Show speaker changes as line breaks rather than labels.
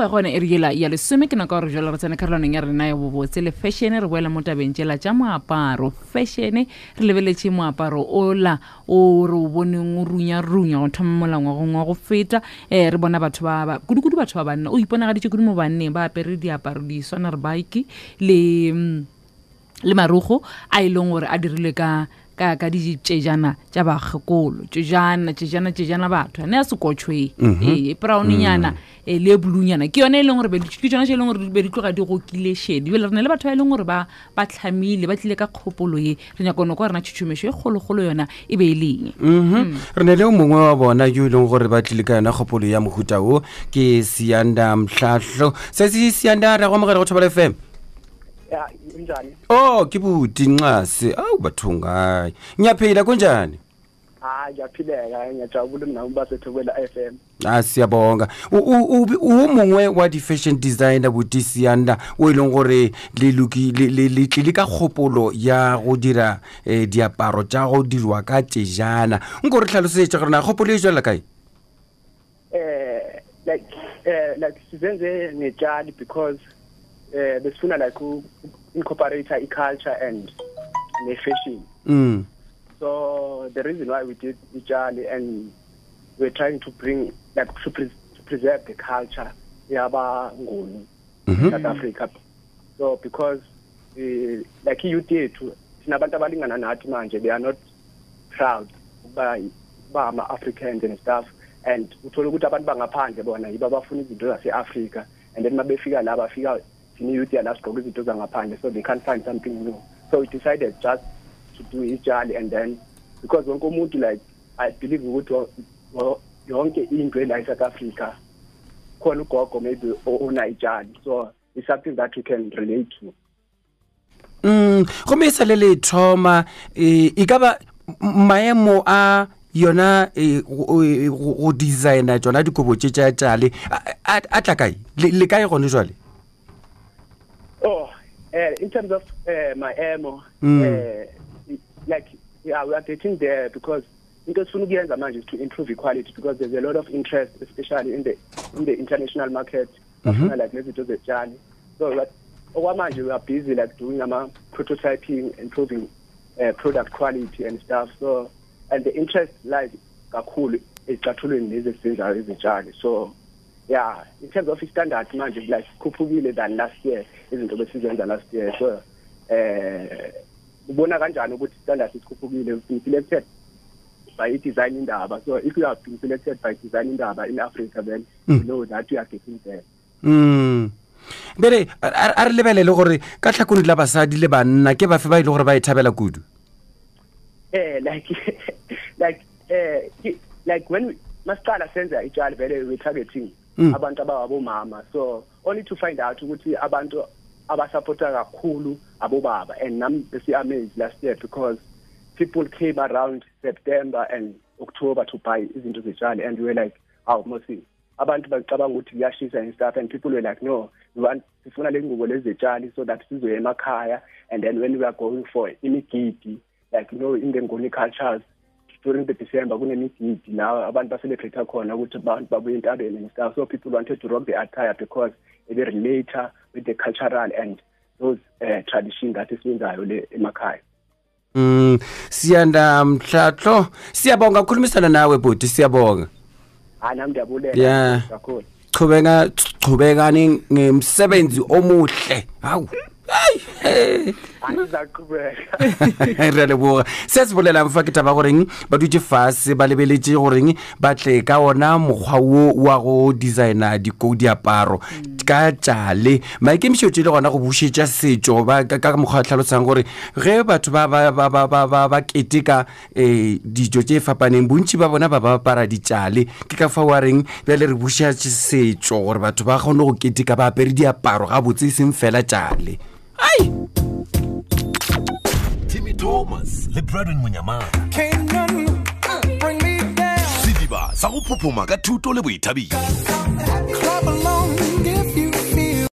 go ya gone e re ela ya lesome ke nako gore jalo re tsene karolwaneng ya rena ya bobotse le fashion re boela mo tabeng tsela tša moaparo. Fashion re lebeletše moaparo ola o re o boneng o runya-runya go thoma molangwagong wa go feta. Um re bona batho ba ba- kudu-kudu batho ba banna o iponagaditše kudu mo banneng ba apere diaparo di swana re bike le mm, le marogo a e leng gore a dirilwe ka ka ka ditšejana tša bagekolo tšejana tšejana tšejana batho ane a sekotšhwe ee brownyana e le bluenyana ke yone e leng gore ke tsona tše e leng gore be di tloga di gokile shedi. Bele re na le batho ba e leng gore ba ba tlhamile ba tlile ka kgopolo ye re nyaka ono kwa rena tšhutšumišo e kgologolo yona e be e leng
mhm. Re ne le o mongwe wa bona yo e leng gore ba tlile ka yona kgopolo ya mohuta o ke sianda mtlhatlho se se sianda re go amogela go thobala fm
ya injani?
Oh ke buti nxasi awu bathong hayi ngiyaphila kunjani?
Hayi ngiyaphileka. Ngiyajabula mna ubasethokwela f m.
A siyabonga. O- o o- o mongwe wa di-fashion designer buti sianda o e leng gore le loki- le- le le tlile ka kgopolo ya go dira um diaparo tša go dirwa ka tejana nko re tlhalosetša gore na kgopolo e jwala kae?
Eh like eh like sizenze netshali because eh besifuna like u incorporate i-culture and ne-fashion
mm.
so the reason why we did itshali and we're trying to bring like to, pre to preserve the culture yabanguni
Mhm.
South Africa so because uh, like i-youth yethu sinabantu abalingana nathi manje they are not proud ukuba ba ama-africans and stuff and uthola ukuthi abantu bangaphandle bona yibo abafuna izinto zase-africa and then mabefika la bafika thina i-youth yala sigqoka izinto zangaphandle so they can't find something new. So we decided just to do itshali and then because wonke umuntu like i believe ukuthi wo- wo- yonke into ela e-south africa khona ugogo maybe ona itshali so it's something that we can relate to.
Mm gomme e sa le le thoma um e ka ba m- maemo a yona eh, go eh, go go designa tsona dikobo tše tša tšale a- a a tla kae? Le le kae gone jwale?
Oh, uh, in terms of uh, my emo,
Mm.
uh, like yeah, we are getting there because into esifuna ukuyenza manje is to improve equality because there's a lot of interest, especially in the in the international market, bafuna like nezinto zetshali. So but okwamanje we are busy like doing ama prototyping, improving uh, product quality and stuff. So and the interest like, gacou is lies kakhulu ezicathulweni lezi ezenzayo izitshali. So yeah in terms of standard manje like khuphukile than last year izinto besizenza last year so eh ubona kanjani ukuthi standard sikhuphukile? We selected by design indaba. So if you have been selected by design indaba in Africa then you know that you are getting there.
Mm bere a a- a re lebelele gore ka tlhakong la basadi le banna ke bafe ba e le gore ba e thabela kudu?
Eh like like eh ki- like when we- masiqala senza itshali vele we targeting
Mm. Mm.
abantu ababomama so only to find out ukuthi abantu abasupporta kakhulu abobaba and nami besi amazed last year because people came around September and October to buy izinto zetshali and we were like aw mosi abantu bacabanga ukuthi kuyashisa and stuff and people were like no we want sifuna lengubo lezetshali so that sizoya emakhaya and then when we are going for imigidi like you know in the Nguni cultures during the December kunemigidi la abantu baselebrate khona ukuthi abantu babuye entabeni and stuff. So people wanted to rock the attire because it relater with the cultural and those uh, tradition that isiwenzayo le emakhaya.
Mm siyanda mhlatlo. Siyabonga ukukhulumisana nawe bhuti siyabonga.
Hayi nami ndiyabulela
Yeah.
kakhulu.
Chubeka chubekani ngemsebenzi omuhle. Hawu. hayi hey.
andizaqhubeka
re a leboga. Se se bolelang fa ke taba goreng ba dutse fase ba lebeletse goreng ba tle ka ona mokgwa wo wa go designa diko diaparo ka tšale. Maikemišetšo le gona go bušetša setšo ka mokgwa wa tlhalosang gore ge batho ba- keteka um dijo tše fapaneng bontši ba bona ba ba apara ditšale. Ke ka fa wa reng bjale re bušetše setšo gore batho ba kgone go keteka ba apere diaparo ga botse e seng fela tšale hayi
timmy thomas le bradwin monyamana sediba sa go phophoma ka thuto le boithabiso.